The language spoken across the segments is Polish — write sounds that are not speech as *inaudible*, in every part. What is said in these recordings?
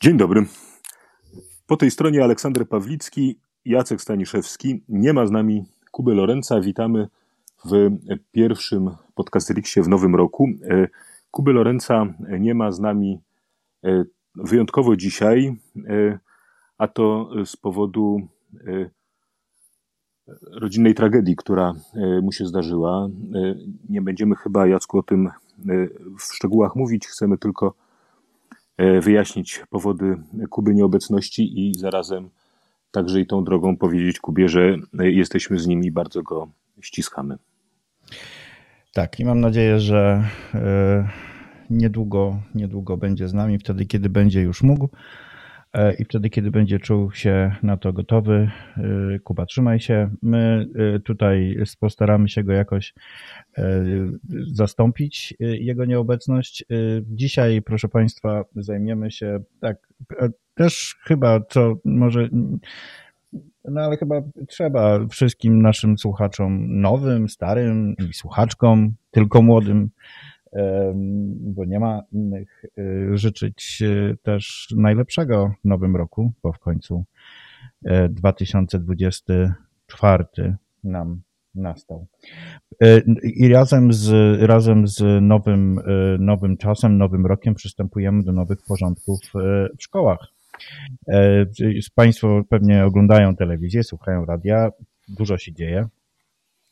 Dzień dobry. Po tej stronie Aleksander Pawlicki, Jacek Staniszewski. Nie ma z nami Kuby Lorenza. Witamy w pierwszym podcast Riksie w nowym roku. E, Kuby Lorenza nie ma z nami e, wyjątkowo dzisiaj, e, a to z powodu rodzinnej tragedii, która mu się zdarzyła. Nie będziemy chyba, Jacku, o tym w szczegółach mówić. Chcemy tylko wyjaśnić powody Kuby nieobecności i zarazem także i tą drogą powiedzieć Kubie, że jesteśmy z nimi i bardzo go ściskamy. Tak, i mam nadzieję, że e, niedługo, niedługo będzie z nami, wtedy, kiedy będzie już mógł. E, i wtedy, kiedy będzie czuł się na to gotowy, e, Kuba, trzymaj się. My e, tutaj postaramy się go jakoś zastąpić, jego nieobecność. Dzisiaj, proszę Państwa, zajmiemy się tak, też chyba, co może no ale chyba trzeba wszystkim naszym słuchaczom, nowym, starym i słuchaczkom, tylko młodym, bo nie ma innych y, życzyć y, też najlepszego w nowym roku, bo w końcu 2024 e, nam nastał. E, I razem z, razem z nowym, e, nowym czasem, nowym rokiem przystępujemy do nowych porządków w szkołach. Państwo pewnie oglądają telewizję, słuchają radia, dużo się dzieje,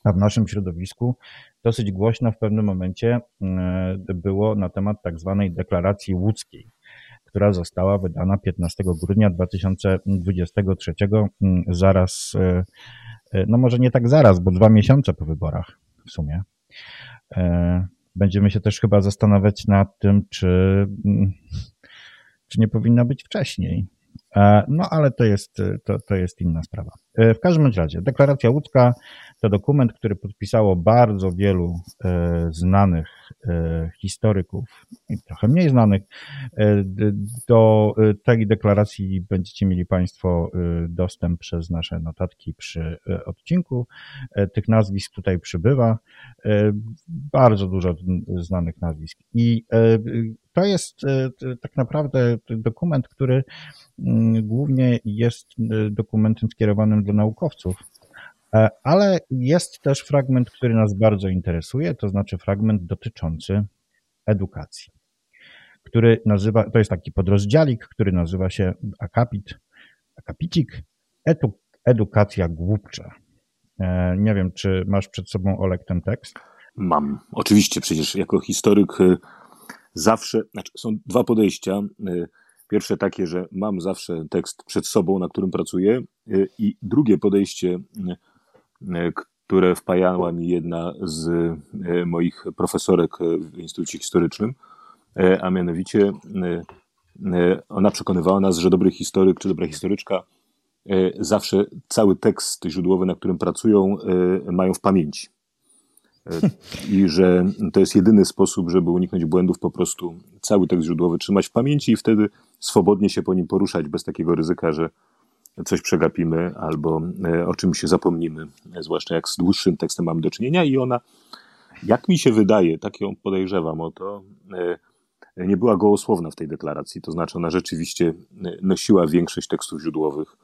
a w naszym środowisku dosyć głośno w pewnym momencie e, było na temat tak zwanej deklaracji łódzkiej, która została wydana 15 grudnia 2023, zaraz, e, e, no może nie tak zaraz, bo dwa miesiące po wyborach w sumie. Będziemy się też chyba zastanawiać nad tym, czy, czy nie powinna być wcześniej. No ale to jest, to, to jest inna sprawa. W każdym razie, deklaracja łódzka to dokument, który podpisało bardzo wielu e, znanych e, historyków i trochę mniej znanych. E, do tej deklaracji będziecie mieli Państwo dostęp przez nasze notatki przy odcinku. Tych nazwisk tutaj przybywa. Bardzo dużo znanych nazwisk. I to jest tak naprawdę dokument, który mm, głównie jest dokumentem skierowanym do naukowców, E, ale jest też fragment, który nas bardzo interesuje, to znaczy fragment dotyczący edukacji, który nazywa, to jest taki podrozdziałik, który nazywa się akapit, akapicik, edu, edukacja głupcza. E, nie wiem, czy masz przed sobą, Olek, ten tekst? Mam. Oczywiście, przecież jako historyk y, zawsze, znaczy są dwa podejścia. Y, pierwsze takie, że mam zawsze tekst przed sobą, na którym pracuję, y, i drugie podejście E, które wpajała mi jedna z moich profesorek w Instytucie Historycznym, a mianowicie ona przekonywała nas, że dobry historyk czy dobra historyczka zawsze cały tekst źródłowy, na którym pracują, mają w pamięci. *laughs* I że to jest jedyny sposób, żeby uniknąć błędów, po prostu cały tekst źródłowy trzymać w pamięci i wtedy swobodnie się po nim poruszać bez takiego ryzyka, że coś przegapimy albo e, o czymś się zapomnimy, zwłaszcza jak z dłuższym tekstem mamy do czynienia i ona, jak mi się wydaje, tak ją podejrzewam o to, e, nie była gołosłowna w tej deklaracji, to znaczy ona rzeczywiście e, nosiła większość tekstów źródłowych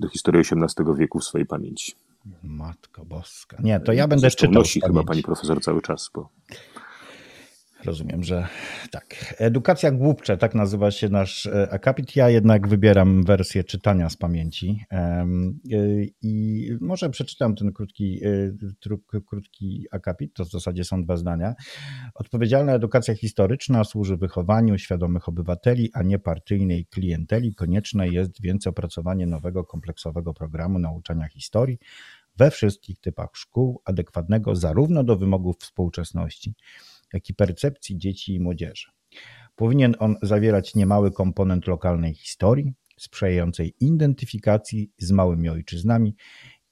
do historii XVIII wieku w swojej pamięci. Matko boska. Nie, to ja będę Zresztą czytał. nosi chyba pani profesor cały czas, bo Rozumiem, że tak. Edukacja głupcza, tak nazywa się nasz e, akapit. Ja jednak wybieram wersję czytania z pamięci. E, I może przeczytam ten krótki, e, krótki akapit, to w zasadzie są dwa zdania. Odpowiedzialna edukacja historyczna służy wychowaniu świadomych obywateli, a nie partyjnej klienteli. Konieczne jest więc opracowanie nowego kompleksowego programu nauczania historii we wszystkich typach szkół, adekwatnego zarówno do wymogów współczesności, jak i percepcji dzieci i młodzieży. Powinien on zawierać niemały komponent lokalnej historii, sprzyjającej identyfikacji z małymi ojczyznami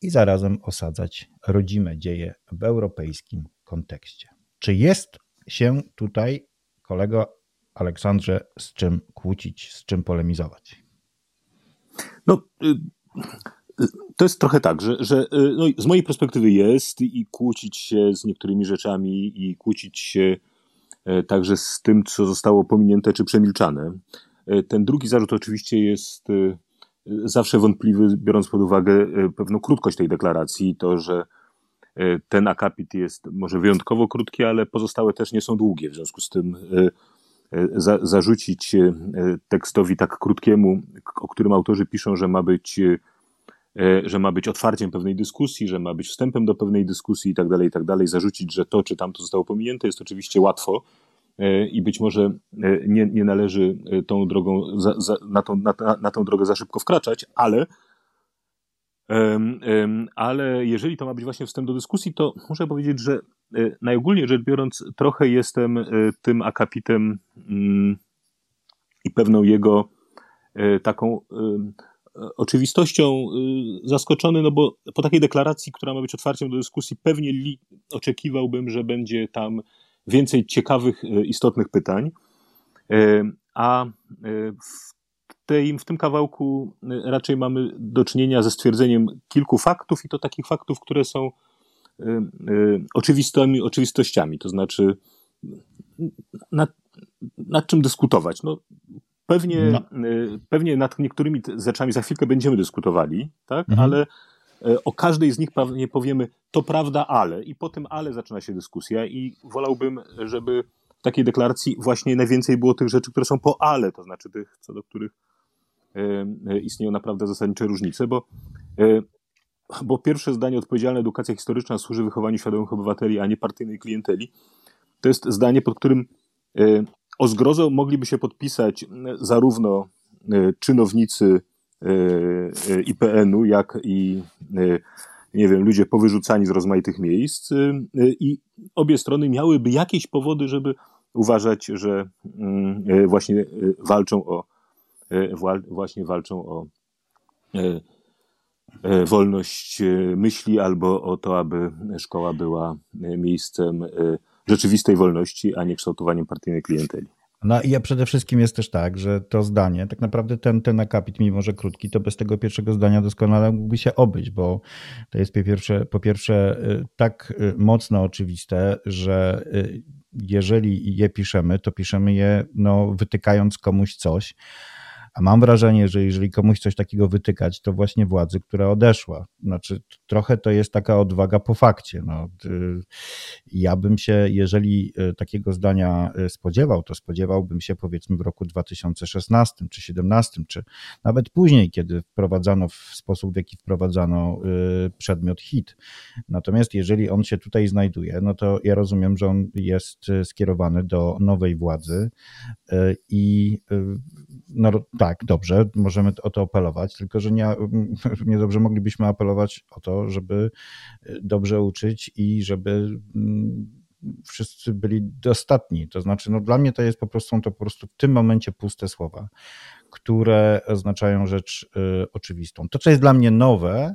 i zarazem osadzać rodzime dzieje w europejskim kontekście. Czy jest się tutaj, kolego Aleksandrze, z czym kłócić, z czym polemizować? No, y, to jest trochę tak, że, że y, no, z mojej perspektywy jest i kłócić się z niektórymi rzeczami i kłócić się e, także z tym, co zostało pominięte czy przemilczane. ten drugi zarzut oczywiście jest zawsze wątpliwy, biorąc pod uwagę pewną krótkość tej deklaracji, to, że ten akapit jest może wyjątkowo krótki, ale pozostałe też nie są długie. W związku z tym za, zarzucić tekstowi tak krótkiemu, o którym autorzy piszą, że ma być E, że ma być otwarciem pewnej dyskusji, że ma być wstępem do pewnej dyskusji i tak dalej, i tak dalej. Zarzucić, że to czy tamto zostało pominięte jest oczywiście łatwo e, i być może e, nie, nie należy tą drogą, za, za, na, tą, na, na tą drogę za szybko wkraczać, ale ale jeżeli to ma być właśnie wstęp do dyskusji, to muszę powiedzieć, że najogólniej rzecz biorąc, trochę jestem tym akapitem mm, i pewną jego taką oczywistością y, zaskoczony, no bo po takiej deklaracji, która ma być otwarciem do dyskusji, pewnie li, oczekiwałbym, że będzie tam więcej ciekawych, y, istotnych pytań. Y, a w, tej, w tym kawałku raczej mamy do czynienia ze stwierdzeniem kilku faktów i to takich faktów, które są oczywistymi oczywistościami, to znaczy nad, nad czym dyskutować. No, Pewnie, no. Y, pewnie nad niektórymi rzeczami za chwilkę będziemy dyskutowali, tak? Mhm. ale y, o każdej z nich pewnie powiemy to prawda, ale i po tym ale zaczyna się dyskusja i wolałbym, żeby w takiej deklaracji właśnie najwięcej było tych rzeczy, które są po ale, to znaczy tych, co do których y, istnieją naprawdę zasadnicze różnice, bo, bo pierwsze zdanie odpowiedzialna edukacja historyczna służy wychowaniu świadomych obywateli, a nie partyjnej klienteli. To jest zdanie, pod którym o zgrozę mogliby się podpisać zarówno e, czynownicy e, e, IPN-u, jak i nie wiem, ludzie powyrzucani z rozmaitych miejsc. I obie strony miałyby jakieś powody, żeby uważać, że mm, właśnie walczą o właśnie walczą o wolność myśli albo o to, aby szkoła była miejscem rzeczywistej wolności, a nie kształtowaniem partyjnej klienteli. No i przede wszystkim jest też tak, że to zdanie, tak naprawdę ten, ten akapit, mimo że krótki, to bez tego pierwszego zdania doskonale mógłby się obyć, bo to jest po pierwsze, po pierwsze y, tak y, mocno oczywiste, że y, jeżeli je piszemy, to piszemy je no, wytykając komuś coś, a mam wrażenie, że jeżeli komuś coś takiego wytykać, to właśnie władzy, która odeszła. Znaczy, trochę to jest taka odwaga po fakcie. No, ja bym się, jeżeli y, takiego zdania y, spodziewał, to spodziewałbym się powiedzmy w roku 2016 czy 2017, czy nawet później, kiedy wprowadzano w sposób, w jaki wprowadzano przedmiot HIT. Natomiast jeżeli on się tutaj znajduje, no to ja rozumiem, że on jest skierowany do nowej władzy i no tak, dobrze, możemy o to apelować, tylko że nie, *laughs* nie dobrze moglibyśmy apelować o to, żeby dobrze uczyć i żeby mm, wszyscy byli dostatni. To znaczy, no dla mnie to jest po prostu, to po prostu w tym momencie puste słowa, które oznaczają rzecz y, oczywistą. To, co jest dla mnie nowe,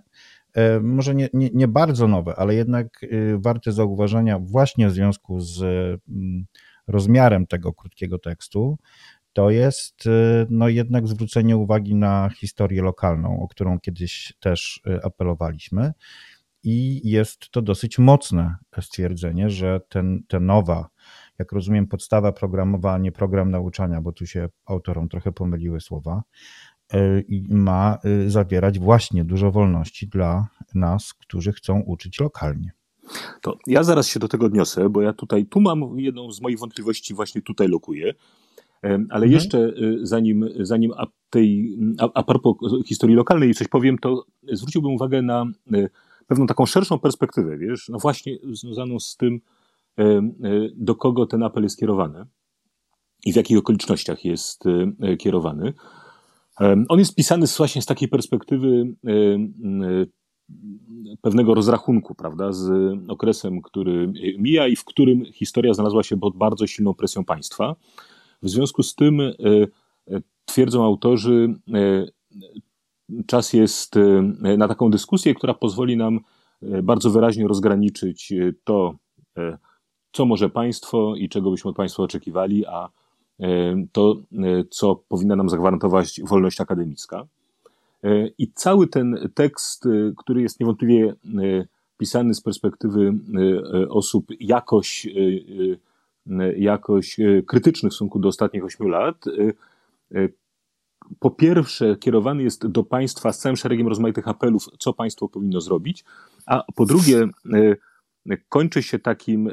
y, może nie, nie, nie bardzo nowe, ale jednak warte zauważenia właśnie w związku z mm, rozmiarem tego krótkiego tekstu, to jest y, no jednak zwrócenie uwagi na historię lokalną, o którą kiedyś też y, apelowaliśmy. I jest to dosyć mocne stwierdzenie, że ten, ta nowa, jak rozumiem, podstawa programowa, nie program nauczania, bo tu się autorom trochę pomyliły słowa, y, ma zawierać właśnie dużo wolności dla nas, którzy chcą uczyć lokalnie. To ja zaraz się do tego odniosę, bo ja tutaj, tu mam jedną z moich wątpliwości, właśnie tutaj lokuję. Ale mhm. jeszcze y, zanim, zanim a, tej, a, a propos historii lokalnej coś powiem, to zwróciłbym uwagę na y, pewną taką szerszą perspektywę, wiesz, no właśnie związaną z tym, y, do kogo ten apel jest kierowany i w jakich okolicznościach jest kierowany. On jest pisany właśnie z takiej perspektywy pewnego rozrachunku, prawda, z okresem, który mija i w którym historia znalazła się pod bardzo silną presją państwa. W związku z tym, e, e, twierdzą autorzy, e, czas jest na taką dyskusję, która pozwoli nam bardzo wyraźnie rozgraniczyć to, co może państwo i czego byśmy od państwa oczekiwali, a to, co powinna nam zagwarantować wolność akademicka. I cały ten tekst, który jest niewątpliwie pisany z perspektywy osób jakoś jakoś e, krytyczny w stosunku do ostatnich ośmiu lat, e, po pierwsze kierowany jest do państwa z całym szeregiem rozmaitych apelów, co państwo powinno zrobić, a po drugie kończy się takim,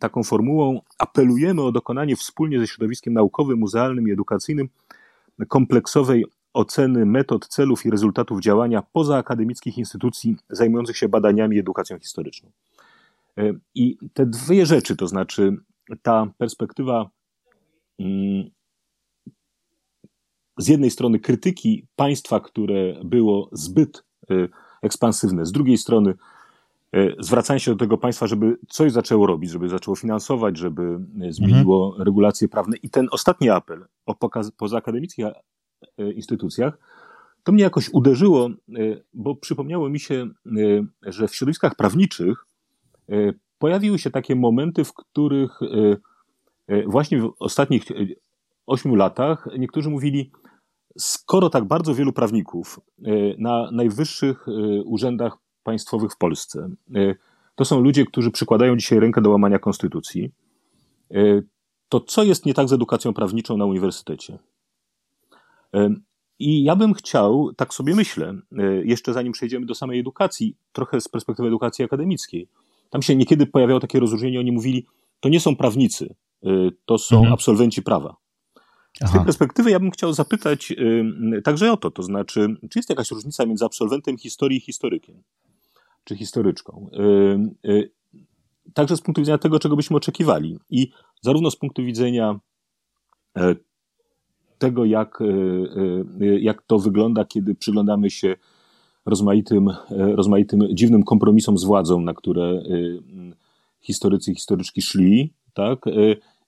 taką formułą apelujemy o dokonanie wspólnie ze środowiskiem naukowym, muzealnym i edukacyjnym kompleksowej oceny metod, celów i rezultatów działania pozaakademickich instytucji zajmujących się badaniami i edukacją historyczną. I te dwie rzeczy, to znaczy ta perspektywa mm, z jednej strony krytyki państwa, które było zbyt y, ekspansywne, z drugiej strony y, zwracanie się do tego państwa, żeby coś zaczęło robić, żeby zaczęło finansować, żeby y, zmieniło mhm. regulacje prawne. I ten ostatni apel o pokaz, pozaakademickich instytucjach, to mnie jakoś uderzyło, bo przypomniało mi się, że w środowiskach prawniczych pojawiły się takie momenty, w których właśnie w ostatnich ośmiu latach niektórzy mówili, skoro tak bardzo wielu prawników e, na najwyższych e, urzędach państwowych w Polsce e, to są ludzie, którzy przykładają dzisiaj rękę do łamania konstytucji, to co jest nie tak z edukacją prawniczą na uniwersytecie? I ja bym chciał, tak sobie myślę, jeszcze zanim przejdziemy do samej edukacji, trochę z perspektywy edukacji akademickiej. Tam się niekiedy pojawiało takie rozróżnienie, oni mówili, to nie są prawnicy, to są mhm. absolwenci prawa. Z tej perspektywy ja bym chciał zapytać y, także o to, to znaczy, czy jest jakaś różnica między absolwentem historii i historykiem, czy historyczką? Y, y, także z punktu widzenia tego, czego byśmy oczekiwali. I zarówno z punktu widzenia e, tego, jak, jak to wygląda, kiedy przyglądamy się rozmaitym, e, rozmaitym dziwnym kompromisom z władzą, na które historycy i historyczki szli, tak?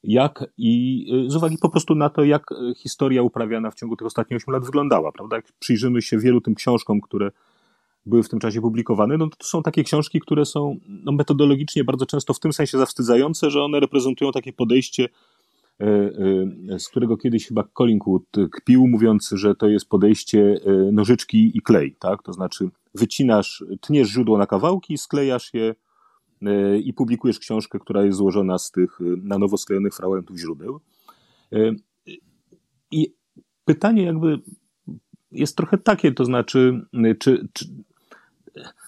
jak i z uwagi po prostu na to, jak historia uprawiana w ciągu tych ostatnich 8 lat wyglądała, prawda? Jak przyjrzymy się wielu tym książkom, które były w tym czasie publikowane, no to są takie książki, które są no, metodologicznie bardzo często w tym sensie zawstydzające, że one reprezentują takie podejście, z którego kiedyś chyba Collingwood kpił, mówiąc, że to jest podejście nożyczki i klej, tak? To znaczy wycinasz, tniesz źródło na kawałki, sklejasz je E, i publikujesz książkę, która jest złożona z tych e, na nowo sklejonych fragmentów źródeł. E, I pytanie jakby jest trochę takie, to znaczy, czy, czy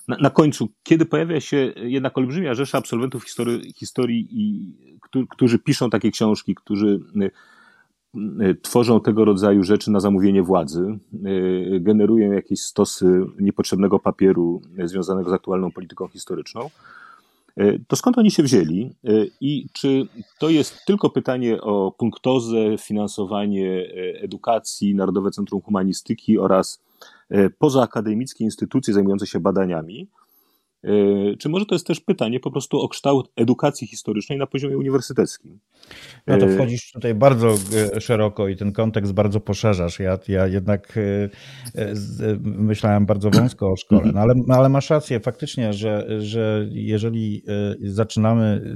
na, na, końcu, kiedy pojawia się jednak olbrzymia rzesza absolwentów historii, historii i, którzy piszą takie książki, którzy tworzą tego rodzaju rzeczy na zamówienie władzy, generują jakieś stosy niepotrzebnego papieru związanego z aktualną polityką historyczną, to skąd oni się wzięli i czy to jest tylko pytanie o punktozę, finansowanie edukacji, Narodowe Centrum Humanistyki oraz pozaakademickie instytucje zajmujące się badaniami? Czy może to jest też pytanie po prostu o kształt edukacji historycznej na poziomie uniwersyteckim? No to wchodzisz tutaj bardzo szeroko i ten kontekst bardzo poszerzasz. Ja, ja jednak myślałem bardzo wąsko o szkole, no ale, no ale masz rację faktycznie, że, że jeżeli zaczynamy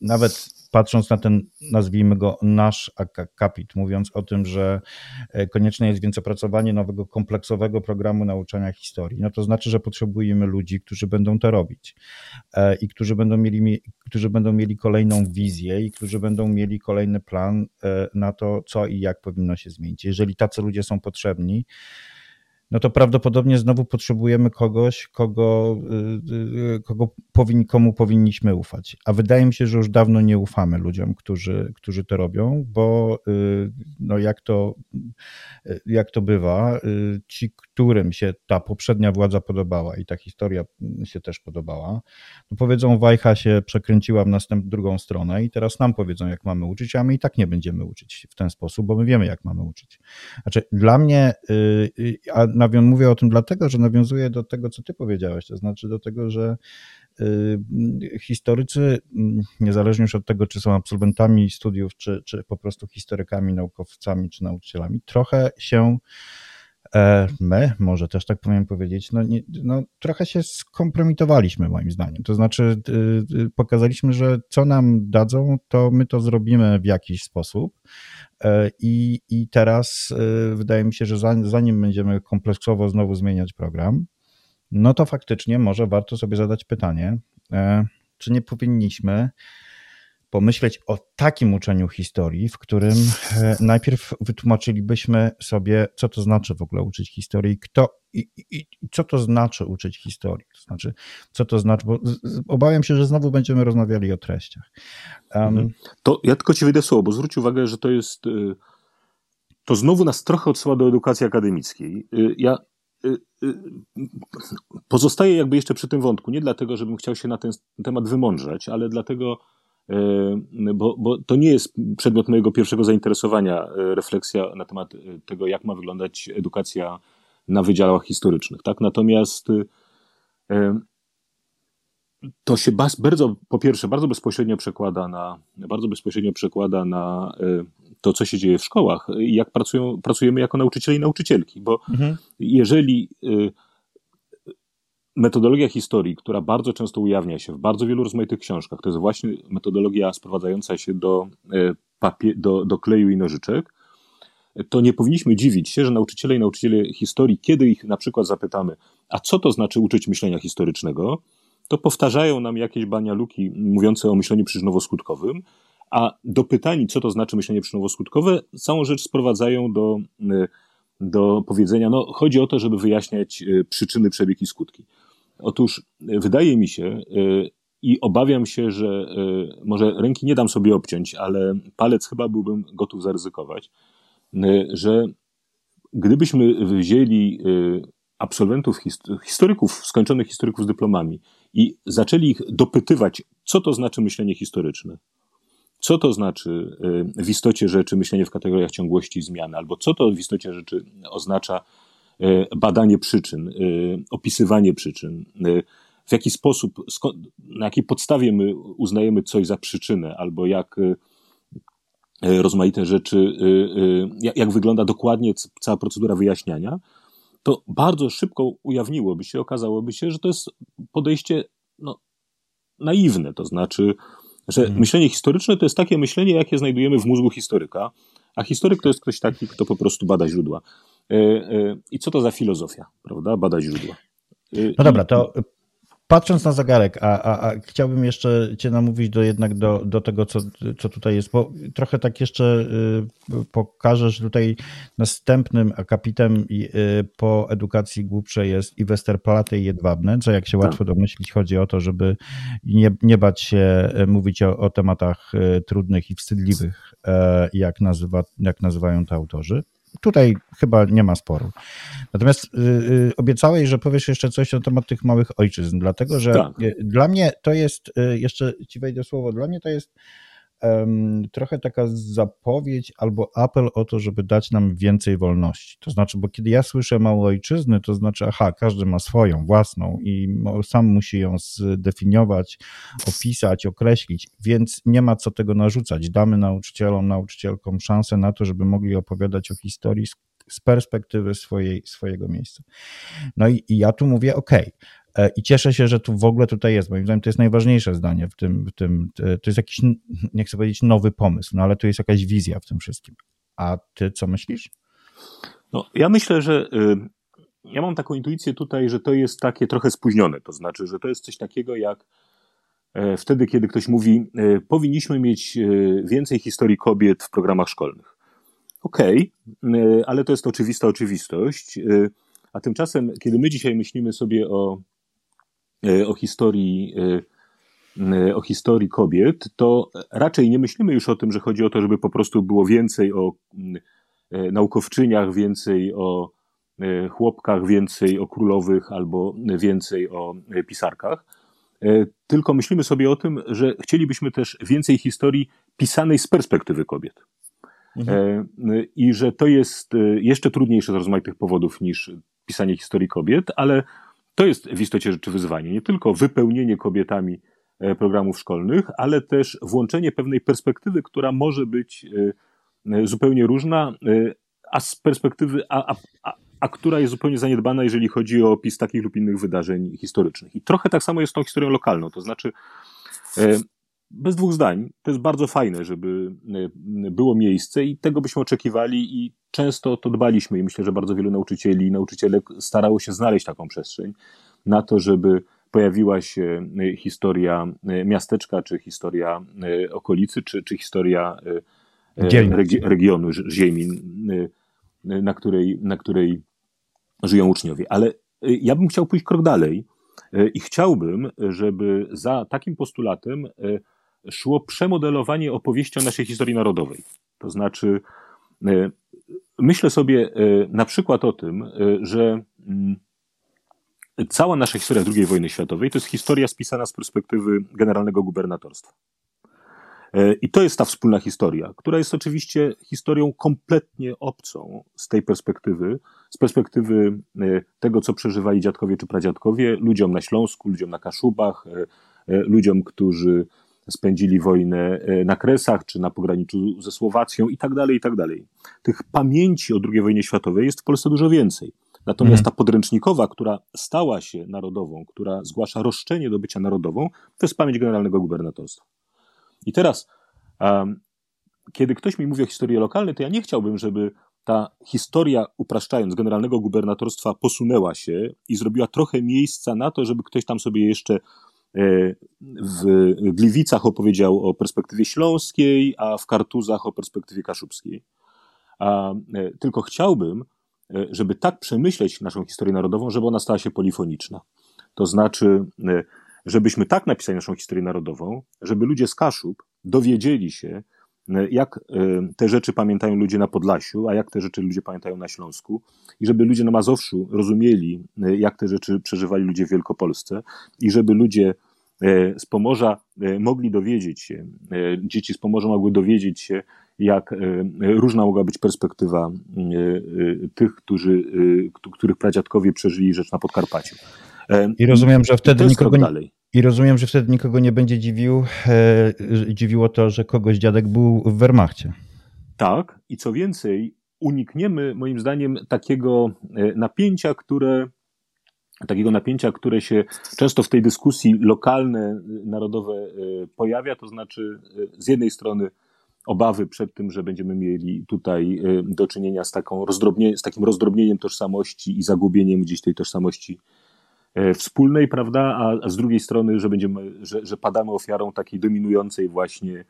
nawet patrząc na ten, nazwijmy go, nasz akapit, mówiąc o tym, że e, konieczne jest więc opracowanie nowego kompleksowego programu nauczania historii, no to znaczy, że potrzebujemy ludzi, którzy będą to robić e, i którzy będą mieli, którzy będą mieli kolejną wizję i którzy będą mieli kolejny plan e, na to, co i jak powinno się zmienić. Jeżeli tacy ludzie są potrzebni, no to prawdopodobnie znowu potrzebujemy kogoś, kogo, y, y, kogo powin, komu powinniśmy ufać. A wydaje mi się, że już dawno nie ufamy ludziom, którzy, którzy to robią, bo y, no jak, to, jak to bywa, ci, którym się ta poprzednia władza podobała i ta historia się też podobała, powiedzą, Wajcha się przekręciła w następ drugą stronę i teraz nam powiedzą, jak mamy uczyć, a my i tak nie będziemy uczyć w ten sposób, bo my wiemy, jak mamy uczyć. Znaczy, dla mnie, a nawią, mówię o tym dlatego, że nawiązuję do tego, co ty powiedziałeś, to znaczy do tego, że y, historycy, mm, niezależnie już od tego, czy są absolwentami studiów, czy, czy po prostu historykami, naukowcami, czy nauczycielami, trochę się my, może też tak powiem powiedzieć, no, nie, no, trochę się skompromitowaliśmy moim zdaniem. To znaczy y, y, pokazaliśmy, że co nam dadzą, to my to zrobimy w jakiś sposób, E, I, I teraz e, wydaje mi się, że zanim będziemy kompleksowo znowu zmieniać program, no to faktycznie może warto sobie zadać pytanie, e, czy nie powinniśmy pomyśleć o takim uczeniu historii, w którym e, najpierw wytłumaczylibyśmy sobie, co to znaczy w ogóle uczyć historii, kto i, i, i co to znaczy uczyć historii. To znaczy, co to znaczy, bo obawiam się, że znowu będziemy rozmawiali o treściach. Um, to ja tylko ci wyjdę słowo, bo zwróć uwagę, że to jest. Y, to znowu nas trochę odsyła do edukacji akademickiej. Y, ja pozostaję jakby jeszcze przy tym wątku, nie dlatego, żebym chciał się na ten temat wymądrzeć, ale dlatego, bo, bo to nie jest przedmiot mojego pierwszego zainteresowania, e, refleksja na temat e, tego, jak ma wyglądać edukacja na wydziałach historycznych. Tak? Natomiast to się bardzo, po pierwsze, bardzo bezpośrednio przekłada na, bardzo bezpośrednio przekłada na to, co się dzieje w szkołach i jak pracują, pracujemy jako nauczyciele i nauczycielki, bo mhm. jeżeli metodologia historii, która bardzo często ujawnia się w bardzo wielu rozmaitych książkach, to jest właśnie metodologia sprowadzająca się do, e, papie- do, do kleju i nożyczek, to nie powinniśmy dziwić się, że nauczyciele i nauczyciele historii, kiedy ich na przykład zapytamy, a co to znaczy uczyć myślenia historycznego, to powtarzają nam jakieś banialuki mówiące o myśleniu przyczynowo-skutkowym, a do pytań, co to znaczy myślenie przyczynowo-skutkowe, całą rzecz sprowadzają do, e, do powiedzenia, no chodzi o to, żeby wyjaśniać e, przyczyny, przebieg i skutki. Otóż wydaje mi się e, i obawiam się, że e, może ręki nie dam sobie obciąć, ale palec chyba byłbym gotów zaryzykować, e, że gdybyśmy wzięli absolwentów, historyków, skończonych historyków z dyplomami i zaczęli ich dopytywać, co to znaczy myślenie historyczne, co to znaczy w istocie rzeczy myślenie w kategoriach ciągłości zmiany, albo co to w istocie rzeczy oznacza E, badanie przyczyn, e, opisywanie przyczyn, e, w jaki sposób, na jakiej podstawie my uznajemy coś za przyczynę, albo jak rozmaite rzeczy, jak wygląda dokładnie cała procedura wyjaśniania, to bardzo szybko ujawniłoby się, okazałoby się, że to jest podejście no, naiwne, to znaczy, że hmm. myślenie historyczne to jest takie myślenie, jakie znajdujemy w mózgu historyka, a historyk to jest ktoś taki, kto po prostu bada źródła. E, e, I co to za filozofia, prawda? Bada źródła. E, no dobra, to patrząc na zegarek, a, a, a, chciałbym jeszcze Cię namówić do jednak do, do tego, co, co tutaj jest, bo trochę tak jeszcze y, pokażę, że tutaj następnym akapitem y, po edukacji głupszej jest i Westerplatte i Jedwabne, co jak się tak. łatwo domyślić, chodzi o to, żeby nie, nie bać się mówić o, o tematach trudnych i wstydliwych, jak, nazywa, jak nazywają to autorzy. Tutaj chyba nie ma sporu. Natomiast yy, obiecałeś, że powiesz jeszcze coś na temat tych małych ojczyzn, dlatego że tak. Y, dla mnie to jest, y, jeszcze ci wejdę słowo, dla mnie to jest trochę taka zapowiedź albo apel o to, żeby dać nam więcej wolności. To znaczy, bo kiedy ja słyszę ojczyzny, to znaczy, aha, każdy ma swoją, własną i sam musi ją zdefiniować, opisać, określić, więc nie ma co tego narzucać. Damy nauczycielom, nauczycielkom szansę na to, żeby mogli opowiadać o historii z perspektywy swojej, swojego miejsca. No i, i ja tu mówię, ok, I cieszę się, że tu w ogóle tutaj jest. Moim zdaniem to jest najważniejsze zdanie w tym, w tym to jest jakiś, nie chcę powiedzieć nowy pomysł, no ale to jest jakaś wizja w tym wszystkim. A ty co myślisz? No, ja myślę, że y, ja mam taką intuicję tutaj, że to jest takie trochę spóźnione. To znaczy, że to jest coś takiego jak e, wtedy, kiedy ktoś mówi, e, powinniśmy mieć więcej historii kobiet w programach szkolnych. Okej, okay, ale to jest oczywista oczywistość. A tymczasem, kiedy my dzisiaj myślimy sobie o E, o historii, e, e, o historii kobiet, to raczej nie myślimy już o tym, że chodzi o to, żeby po prostu było więcej o naukowczyniach, więcej o chłopkach, więcej o królowych albo więcej o pisarkach. Tylko myślimy sobie o tym, że chcielibyśmy też więcej historii pisanej z perspektywy kobiet. Mhm. I że to jest jeszcze trudniejsze z rozmaitych powodów niż pisanie historii kobiet, ale to jest w istocie rzeczy wyzwanie. Nie tylko wypełnienie kobietami e, programów szkolnych, ale też włączenie pewnej perspektywy, która może być e, e, zupełnie różna, a z perspektywy, a, a, a która jest zupełnie zaniedbana, jeżeli chodzi o opis takich lub innych wydarzeń historycznych. I trochę tak samo jest z tą historią lokalną, to znaczy bez dwóch zdań, to jest bardzo fajne, żeby e, było miejsce i tego byśmy oczekiwali i często to dbaliśmy i myślę, że bardzo wielu nauczycieli i nauczycielek starało się znaleźć taką przestrzeń na to, żeby pojawiła się historia miasteczka, czy historia okolicy, czy, czy historia regi regionu ziemi, na której, na której żyją uczniowie. Ale ja bym chciał pójść krok dalej i chciałbym, żeby za takim postulatem szło przemodelowanie opowieści o naszej historii narodowej. To znaczy, myślę sobie na przykład o tym, że mm, cała nasza historia II wojny światowej to jest historia spisana z perspektywy generalnego gubernatorstwa. E, I to jest ta wspólna historia, która jest oczywiście historią kompletnie obcą z tej perspektywy, z perspektywy e, tego, co przeżywali dziadkowie czy pradziadkowie, ludziom na Śląsku, ludziom na Kaszubach, e, ludziom, którzy spędzili wojnę na Kresach czy na pograniczu ze Słowacją i tak dalej, i tak dalej. Tych pamięci o II wojnie światowej jest w Polsce dużo więcej. Natomiast mhm. ta podręcznikowa, która stała się narodową, która zgłasza roszczenie do bycia narodową, to jest pamięć generalnego gubernatorstwa. I teraz, um, kiedy ktoś mi mówi o historii lokalnej, to ja nie chciałbym, żeby ta historia, upraszczając, generalnego gubernatorstwa posunęła się i zrobiła trochę miejsca na to, żeby ktoś tam sobie jeszcze e, w Gliwicach opowiedział o perspektywie śląskiej, a w Kartuzach o perspektywie kaszubskiej. A, e, tylko chciałbym, e, żeby tak przemyśleć naszą historię narodową, żeby ona stała się polifoniczna. To znaczy, żebyśmy tak napisali naszą historię narodową, żeby ludzie z Kaszub dowiedzieli się, e, jak e, te rzeczy pamiętają ludzie na Podlasiu, a jak te rzeczy ludzie pamiętają na Śląsku, i żeby ludzie na Mazowszu rozumieli, e, jak te rzeczy przeżywali ludzie w Wielkopolsce, i żeby ludzie z Pomorza mogli dowiedzieć się, dzieci z Pomorza mogły dowiedzieć się, jak różna mogła być perspektywa tych, którzy, których pradziadkowie przeżyli rzecz na Podkarpaciu. I rozumiem, że wtedy nikogo nie, I rozumiem, że wtedy nikogo nie będzie dziwił, e, dziwiło to, że kogoś dziadek był w Wehrmachcie. Tak, i co więcej, unikniemy moim zdaniem takiego e, napięcia, które takiego napięcia, które się często w tej dyskusji lokalne, narodowe e, pojawia, to znaczy e, z jednej strony obawy przed tym, że będziemy mieli tutaj do czynienia z, taką rozdrobnie, z takim rozdrobnieniem tożsamości i zagubieniem gdzieś tej tożsamości wspólnej, prawda, a, a z drugiej strony, że będziemy, że, że padamy ofiarą takiej dominującej właśnie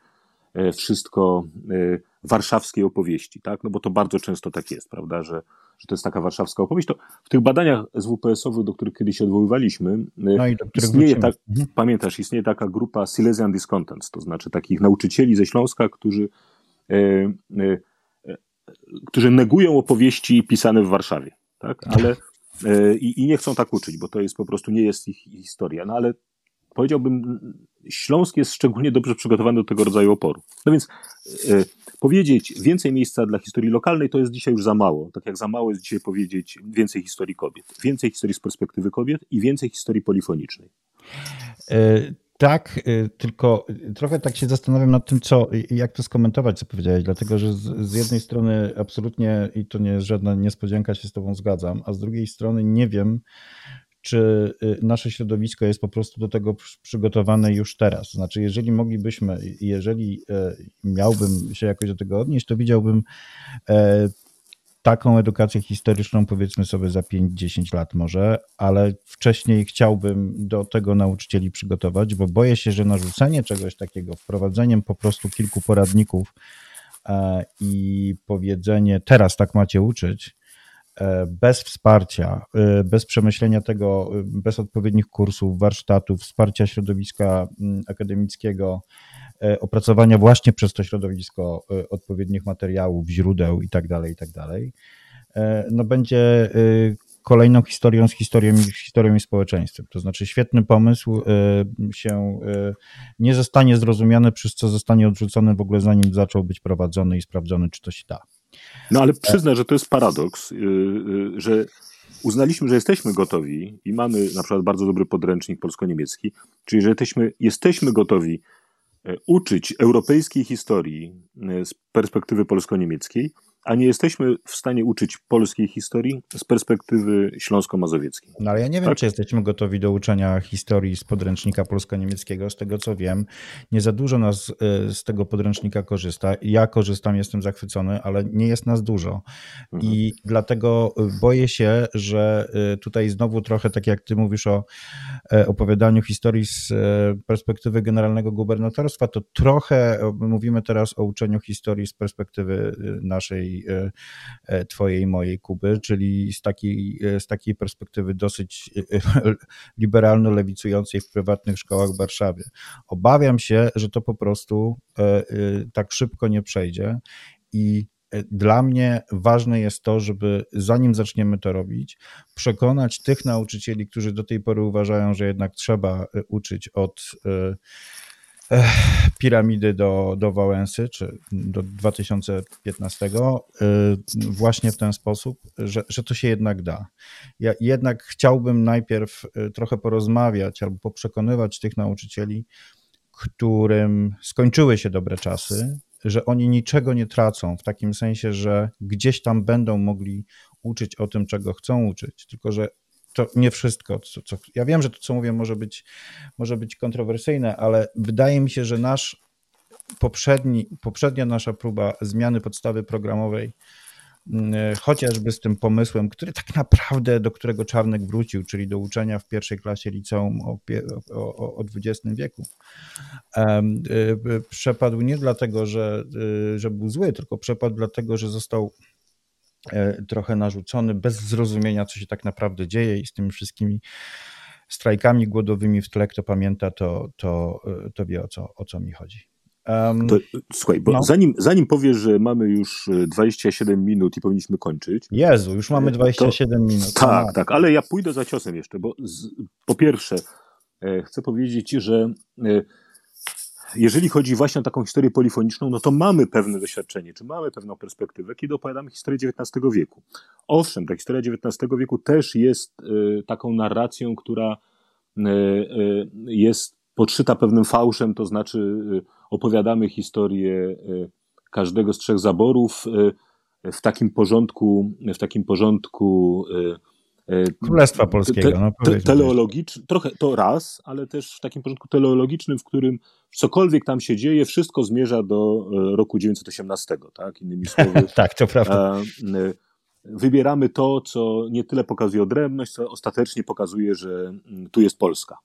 e, wszystko e, warszawskiej opowieści, tak? No bo to bardzo często tak jest, prawda, że, że to jest taka warszawska opowieść. To w tych badaniach z WPS-owych, do których kiedyś się odwoływaliśmy, no istnieje tak, pamiętasz, istnieje taka grupa Silesian Discontents, to znaczy takich nauczycieli ze Śląska, którzy, e, e, którzy negują opowieści pisane w Warszawie, tak? Ale E, i, i nie chcą tak uczyć, bo to jest po prostu nie jest ich historia. No ale powiedziałbym, Śląsk jest szczególnie dobrze przygotowany do tego rodzaju oporu. No więc e, powiedzieć więcej miejsca dla historii lokalnej to jest dzisiaj już za mało. Tak jak za mało jest dzisiaj powiedzieć więcej historii kobiet. Więcej historii z perspektywy kobiet i więcej historii polifonicznej. E, tak, y, tylko trochę tak się zastanawiam nad tym, co, jak to skomentować, co powiedziałeś, dlatego że z, z, jednej strony absolutnie, i to nie jest żadna niespodzianka, się z Tobą zgadzam, a z drugiej strony nie wiem, czy y, nasze środowisko jest po prostu do tego przygotowane już teraz. Znaczy, jeżeli moglibyśmy, jeżeli e, miałbym się jakoś do tego odnieść, to widziałbym e, taką edukację historyczną, powiedzmy sobie za 5-10 lat może, ale wcześniej chciałbym do tego nauczycieli przygotować, bo boję się, że narzucenie czegoś takiego, wprowadzeniem po prostu kilku poradników e, i powiedzenie, teraz tak macie uczyć, e, bez wsparcia, e, bez przemyślenia tego, bez odpowiednich kursów, warsztatów, wsparcia środowiska mm, akademickiego, opracowania właśnie przez to środowisko e, odpowiednich materiałów, źródeł itd., tak itd., tak e, no będzie kolejną historią z historią, historią i społeczeństwem. To znaczy świetny pomysł się nie zostanie zrozumiany, przez co zostanie odrzucony w ogóle zanim zaczął być prowadzony i sprawdzony, czy to się da. No ale przyznę, że to jest paradoks, że uznaliśmy, że jesteśmy gotowi i mamy na przykład bardzo dobry podręcznik polsko-niemiecki, czyli że jesteśmy, jesteśmy gotowi E, uczyć europejskiej historii e, z perspektywy polsko-niemieckiej, a nie jesteśmy w stanie uczyć polskiej historii z perspektywy śląsko-mazowieckiej. No ale ja nie wiem, tak? czy jesteśmy gotowi do uczenia historii z podręcznika polsko-niemieckiego. Z tego co wiem, nie za dużo nas y, z tego podręcznika korzysta. Ja korzystam, jestem zachwycony, ale nie jest nas dużo. Mhm. I dlatego boję się, że y, tutaj znowu trochę tak jak ty mówisz o e, opowiadaniu historii z e, perspektywy generalnego gubernatorstwa, to trochę mówimy teraz o uczeniu historii z perspektywy y, naszej E, e, twojej, mojej Kuby, czyli z takiej, e, z takiej perspektywy dosyć liberalno-lewicującej w prywatnych szkołach w Warszawie. Obawiam się, że to po prostu tak szybko nie przejdzie i dla mnie ważne jest to, żeby zanim zaczniemy to robić, przekonać tych nauczycieli, którzy do tej pory uważają, że jednak trzeba uczyć od piramidy do, do Wałęsy, czy do 2015, y, właśnie w ten sposób, że, że to się jednak da. Ja jednak chciałbym najpierw y, trochę porozmawiać albo poprzekonywać tych nauczycieli, którym skończyły się dobre czasy, że oni niczego nie tracą, w takim sensie, że gdzieś tam będą mogli uczyć o tym, czego chcą uczyć, tylko że to nie wszystko. Co, co, ja wiem, że to, co mówię, może być, może być kontrowersyjne, ale wydaje mi się, że nasz poprzedni, poprzednia nasza próba zmiany podstawy programowej, mm, chociażby z tym pomysłem, który tak naprawdę, do którego Czarnek wrócił, czyli do uczenia w pierwszej klasie liceum o, o, o XX wieku, przepadł nie dlatego, że, y, że był zły, tylko przepadł dlatego, że został trochę narzucony, bez zrozumienia, co się tak naprawdę dzieje i z tymi wszystkimi strajkami głodowymi w tle, kto pamięta, to, to, e, to wie o co, o co mi chodzi. Um, to, słuchaj, bo no. zanim, zanim powiesz, że mamy już 27 minut i powinniśmy kończyć. Jezu, już mamy 27 to, minut. Tak, no. tak, ale ja pójdę za ciosem jeszcze, bo z, po pierwsze e, chcę powiedzieć, że e, jeżeli chodzi właśnie o taką historię polifoniczną, no to mamy pewne doświadczenie, czy mamy pewną perspektywę, kiedy opowiadamy historię XIX wieku. Owszem, ta historia XIX wieku też jest y, taką narracją, która y, y, jest podszyta pewnym fałszem, to znaczy opowiadamy historię każdego z trzech zaborów w takim porządku, w takim porządku Królestwa Polskiego. No, te, teleologiczny, trochę to raz, ale też w takim porządku teleologicznym, w którym cokolwiek tam się dzieje, wszystko zmierza do e, roku 918, tak? Innymi *laughs* słowy. tak, to prawda. E, wybieramy to, co nie tyle pokazuje odrębność, co ostatecznie pokazuje, że mm, tu jest Polska.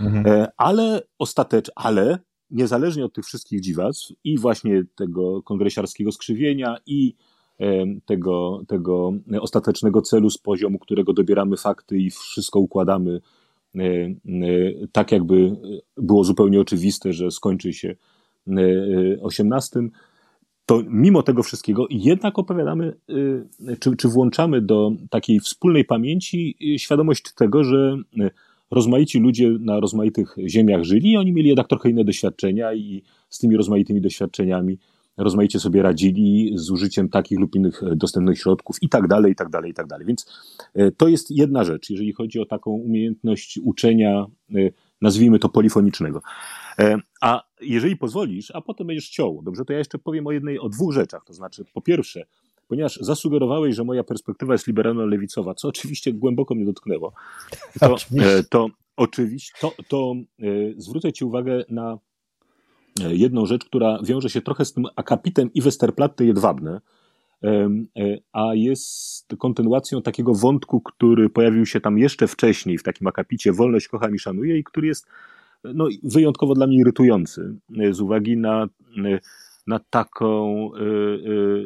Mhm. Ale ostatecznie, ale niezależnie od tych wszystkich dziwactw i właśnie tego kongresiarskiego skrzywienia i tego, tego ostatecznego celu z poziomu, którego dobieramy fakty i wszystko układamy tak, jakby było zupełnie oczywiste, że skończy się 18, to mimo tego wszystkiego jednak opowiadamy, czy, czy włączamy do takiej wspólnej pamięci świadomość tego, że rozmaici ludzie na rozmaitych ziemiach żyli i oni mieli jednak trochę inne doświadczenia i z tymi rozmaitymi doświadczeniami rozmaicie sobie radzili z użyciem takich lub innych e, dostępnych środków i tak dalej, i tak dalej, i tak dalej. Więc e, to jest jedna rzecz, jeżeli chodzi o taką umiejętność uczenia, e, nazwijmy to polifonicznego. A jeżeli pozwolisz, a potem będziesz chciał, dobrze, to ja jeszcze powiem o jednej, o dwóch rzeczach. To znaczy, po pierwsze, ponieważ zasugerowałeś, że moja perspektywa jest liberalno-lewicowa, co oczywiście głęboko mnie dotknęło, to, to oczywiście, to, to zwrócę Ci uwagę na jedną rzecz, która wiąże się trochę z tym akapitem i Westerplatte jedwabne, e, a jest kontynuacją takiego wątku, który pojawił się tam jeszcze wcześniej w takim akapicie Wolność kocham i szanuję i który jest no, wyjątkowo dla mnie irytujący e, z uwagi na, e, na taką,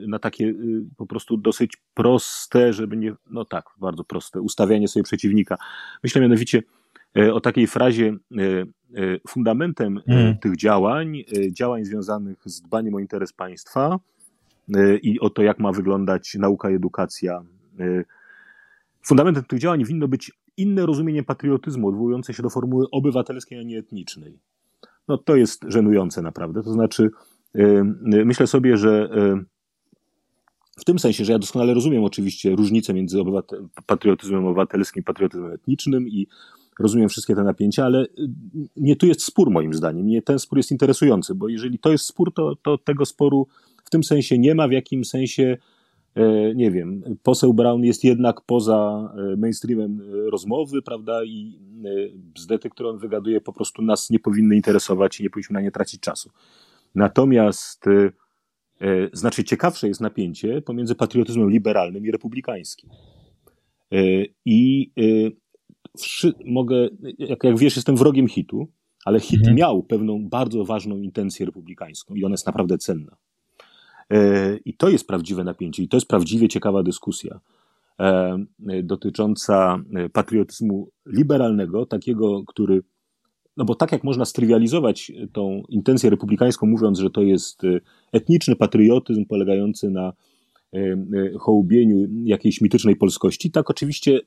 na takie po prostu dosyć proste, żeby nie, no tak, bardzo proste, ustawianie sobie przeciwnika. Myślę mianowicie o takiej frazie E, fundamentem mm. tych działań, e, działań związanych z dbaniem o interes państwa i o to, jak ma wyglądać nauka i edukacja. Fundamentem tych działań winno być inne rozumienie patriotyzmu, odwołujące się do formuły obywatelskiej, a nie etnicznej. No to jest żenujące naprawdę. To znaczy, myślę sobie, że w tym sensie, że ja doskonale rozumiem oczywiście różnicę między patriotyzmem obywatelskim i patriotyzmem etnicznym i rozumiem wszystkie te napięcia, ale y, nie tu jest spór moim zdaniem. Nie ten spór jest interesujący, bo jeżeli to jest spór, to, to tego sporu w tym sensie nie ma, w jakim sensie nie wiem, poseł Brown jest jednak poza mainstreamem rozmowy, prawda, i bzdety, które on wygaduje, po prostu nas nie powinny interesować i nie powinniśmy na nie tracić czasu. Natomiast znacznie ciekawsze jest napięcie pomiędzy patriotyzmem liberalnym i republikańskim. I mogę, jak, jak wiesz, jestem wrogiem hitu, ale hit mhm. miał pewną bardzo ważną intencję republikańską i ona jest naprawdę cenna. E, I to jest prawdziwe napięcie, i to jest prawdziwie ciekawa dyskusja e, dotycząca e, patriotyzmu liberalnego, takiego, który. No bo tak jak można strywializować tą intencję republikańską, mówiąc, że to jest etniczny patriotyzm polegający na hołubieniu jakiejś mitycznej polskości, tak oczywiście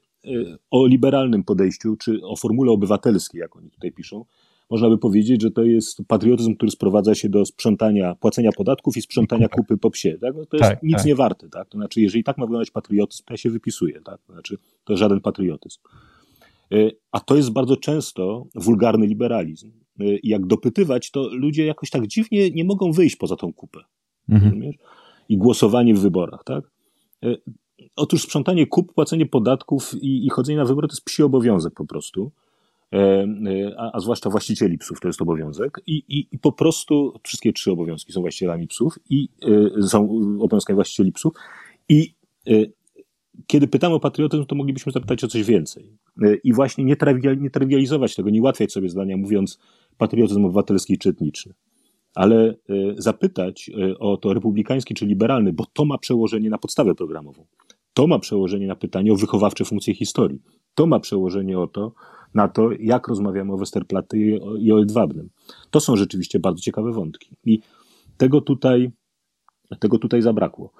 o liberalnym podejściu, czy o formule obywatelskiej, jak oni tutaj piszą, można by powiedzieć, że to jest patriotyzm, który sprowadza się do sprzątania, płacenia podatków i sprzątania kupy po psie. Tak? No to jest tak, nic tak. nie warte. Tak? To znaczy, jeżeli tak ma wyglądać patriotyzm, to ja się wypisuję. Tak? To znaczy, to żaden patriotyzm. E, a to jest bardzo często wulgarny liberalizm. E, I jak dopytywać, to ludzie jakoś tak dziwnie nie mogą wyjść poza tą kupę. Mhm. I głosowanie w wyborach. Tak? Otóż sprzątanie kup, płacenie podatków i, i chodzenie na wybory to jest psi obowiązek po prostu. E, e, a, a, zwłaszcza właścicieli psów, to jest obowiązek. I, i, I, po prostu wszystkie trzy obowiązki są właścicielami psów i y, są obowiązkami właścicieli psów. I y, kiedy pytamy o patriotyzm, to moglibyśmy zapytać o coś więcej. Y, I właśnie nie, nie trywializować tego, nie ułatwiać sobie zdania, mówiąc patriotyzm obywatelski czy etniczny. Ale zapytać o to republikański czy liberalny, bo to ma przełożenie na podstawę programową. To ma przełożenie na pytanie o wychowawcze funkcje historii. To ma przełożenie o to, na to, jak rozmawiamy o Westerplatte i o, Edwabnym. To są rzeczywiście bardzo ciekawe wątki. I tego tutaj, tego tutaj zabrakło.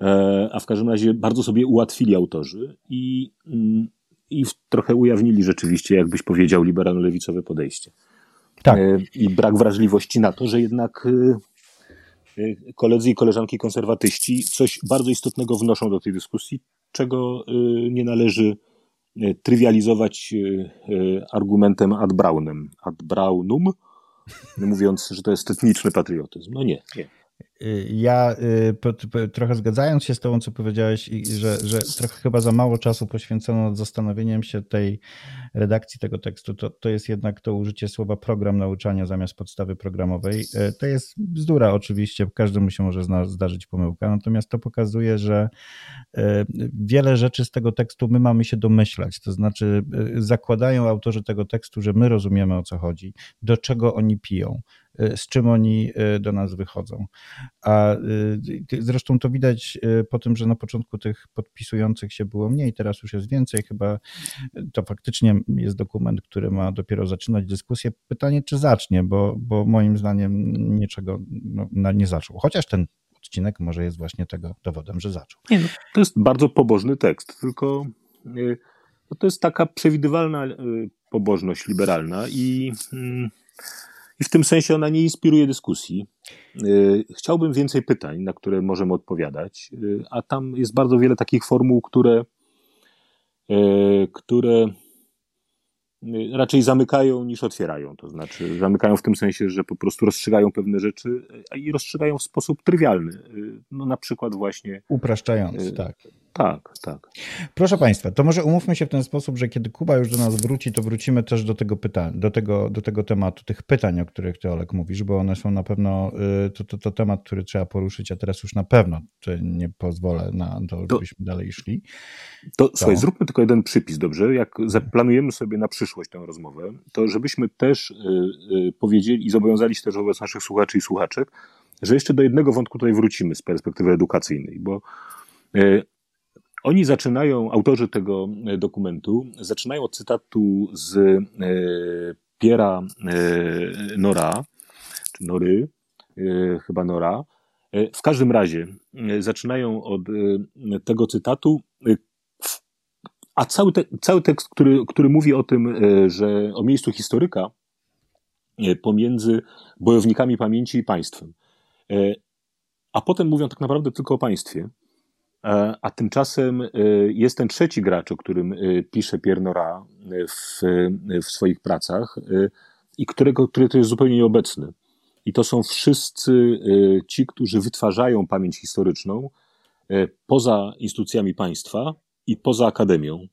E, a w każdym razie bardzo sobie ułatwili autorzy i, mm, i trochę ujawnili rzeczywiście, jakbyś powiedział, liberalno-lewicowe podejście. Tak. E, I brak wrażliwości na to, że jednak e, koledzy i koleżanki konserwatyści coś bardzo istotnego wnoszą do tej dyskusji, czego nie należy E, trywializować argumentem ad braunem, ad braunum, *laughs* mówiąc, że to jest etniczny patriotyzm. No nie, nie. Ja y, trochę zgadzając się z Tobą, co powiedziałeś, że, że trochę chyba za mało czasu poświęcono zastanowieniem się tej redakcji tego tekstu, to, to jest jednak to użycie słowa program nauczania zamiast podstawy programowej. Y, to jest bzdura oczywiście, każdemu się może zdarzyć pomyłka, natomiast to pokazuje, że y, wiele rzeczy z tego tekstu my mamy się domyślać, to znaczy zakładają autorzy tego tekstu, że my rozumiemy o co chodzi, do czego oni piją, z czym oni do nas wychodzą. A y, zresztą to widać y, po tym, że na początku tych podpisujących się było mniej, teraz już jest więcej. Chyba to faktycznie jest dokument, który ma dopiero zaczynać dyskusję. Pytanie, czy zacznie, bo, bo moim zdaniem niczego no, nie zaczął. Chociaż ten odcinek może jest właśnie tego dowodem, że zaczął. Nie, no, to jest bardzo pobożny tekst, tylko y, no, to jest taka przewidywalna pobożność liberalna i. I w tym sensie ona nie inspiruje dyskusji. Y, chciałbym więcej pytań, na które możemy odpowiadać, y, a tam jest bardzo wiele takich formuł, które, y, które raczej zamykają niż otwierają. To znaczy, zamykają w tym sensie, że po prostu rozstrzygają pewne rzeczy i rozstrzygają w sposób trywialny. No, na przykład właśnie. Upraszczając, tak. Tak, tak. Proszę Państwa, to może umówmy się w ten sposób, że kiedy Kuba już do nas wróci, to wrócimy też do tego pytania, do tego, do tego tematu, tych pytań, o których Ty, Olek, mówisz, bo one są na pewno, y, to, to, to temat, który trzeba poruszyć, a teraz już na pewno nie pozwolę na to, żebyśmy to, dalej szli. To, to słuchaj, zróbmy tylko jeden przypis, dobrze? Jak zaplanujemy sobie na przyszłość tę rozmowę, to żebyśmy też y, y, powiedzieli i zobowiązali się też wobec naszych słuchaczy i słuchaczek, że jeszcze do jednego wątku tutaj wrócimy z perspektywy edukacyjnej, bo oni zaczynają, autorzy tego e, dokumentu, zaczynają od cytatu z e, Piera e, Nora, czy Nory, chyba Nora. W każdym razie zaczynają od tego cytatu, a cały, te, cały tekst, który, który mówi o tym, że o miejscu historyka pomiędzy bojownikami pamięci i państwem. A potem mówią tak naprawdę tylko o państwie. E, a tymczasem e, jest ten trzeci gracz, o którym e, pisze Pierre Nora w, w swoich pracach i którego, który to jest zupełnie nieobecny. I to są wszyscy ci, którzy wytwarzają pamięć historyczną poza instytucjami państwa i poza akademią.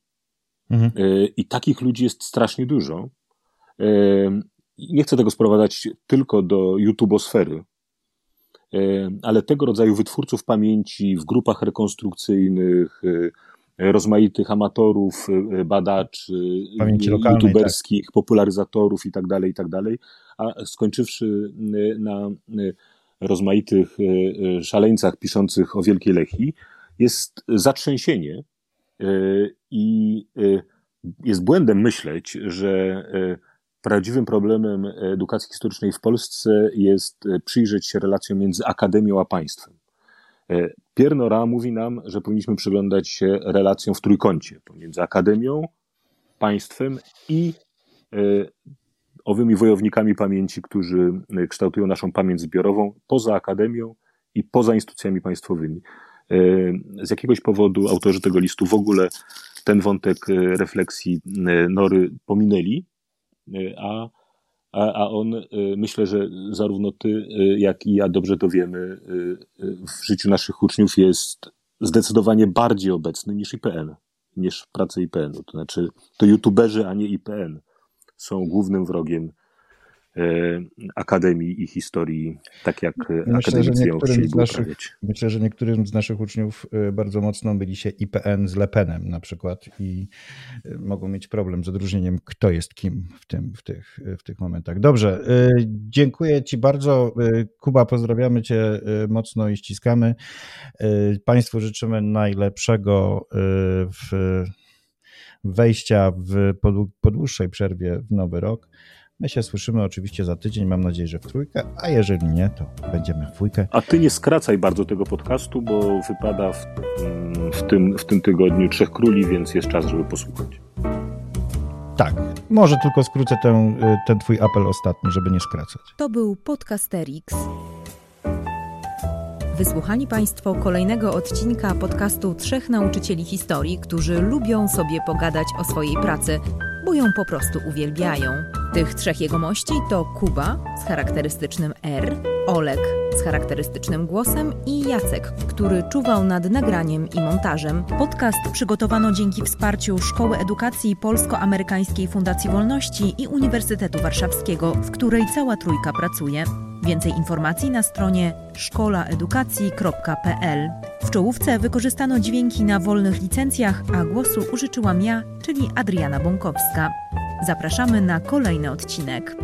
Mhm. I takich ludzi jest strasznie dużo. Nie chcę tego sprowadzać tylko do YouTubeosfery, ale tego rodzaju wytwórców pamięci w grupach rekonstrukcyjnych, rozmaitych amatorów, badaczy, Pamięci lokalnej, youtuberskich, tak. popularyzatorów i tak dalej, i tak dalej, a skończywszy na rozmaitych szaleńcach piszących o Wielkiej Lechii, jest zatrzęsienie i jest błędem myśleć, że Prawdziwym problemem edukacji historycznej w Polsce jest e, przyjrzeć się relacjom między akademią a państwem. E, Pierre Nora mówi nam, że powinniśmy przyglądać się relacjom w trójkącie pomiędzy akademią, państwem i e, owymi wojownikami pamięci, którzy kształtują naszą pamięć zbiorową poza akademią i poza instytucjami państwowymi. Z jakiegoś powodu autorzy tego listu w ogóle ten wątek refleksji Nory pominęli a, a, a on, y, myślę, że zarówno ty, y, jak i ja dobrze to wiemy, w życiu naszych uczniów jest zdecydowanie bardziej obecny niż IPN, niż prace IPN-u. To znaczy, to youtuberzy, a nie IPN są głównym wrogiem akademii i historii, tak jak myślę, akademicy ją chcieli Myślę, że niektórym z naszych uczniów e, bardzo mocno byli się IPN z Lepenem na przykład i e, mogą mieć problem z odróżnieniem, kto jest kim w, tym, w, tych, w tych momentach. Dobrze, dziękuję Ci bardzo. Kuba, pozdrawiamy Cię mocno i ściskamy. Państwu życzymy najlepszego w wejścia w, po dłuższej przerwie w nowy rok. My się słyszymy oczywiście za tydzień, mam nadzieję, że w trójkę, a jeżeli nie, to będziemy w dwójkę. A ty nie skracaj bardzo tego podcastu, bo wypada w, mm, w, tym, w tym tygodniu Trzech Króli, więc jest czas, żeby posłuchać. Tak, może tylko skrócę ten, ten twój apel ostatni, żeby nie skracać. To był Podcasterix. Wysłuchali Państwo kolejnego odcinka podcastu Trzech Nauczycieli Historii, którzy lubią sobie pogadać o swojej pracy, bo ją po prostu uwielbiają. Tych trzech jegomości to Kuba z charakterystycznym R, Olek z charakterystycznym głosem i Jacek, który czuwał nad nagraniem i montażem. Podcast przygotowano dzięki wsparciu Szkoły Edukacji Polsko-Amerykańskiej Fundacji Wolności i Uniwersytetu Warszawskiego, w której cała trójka pracuje. Więcej informacji na stronie szkolaedukacji.pl. W czołówce wykorzystano dźwięki na wolnych licencjach, a głosu użyczyłam ja, czyli Adriana Bąkowska. Zapraszamy na kolejny odcinek.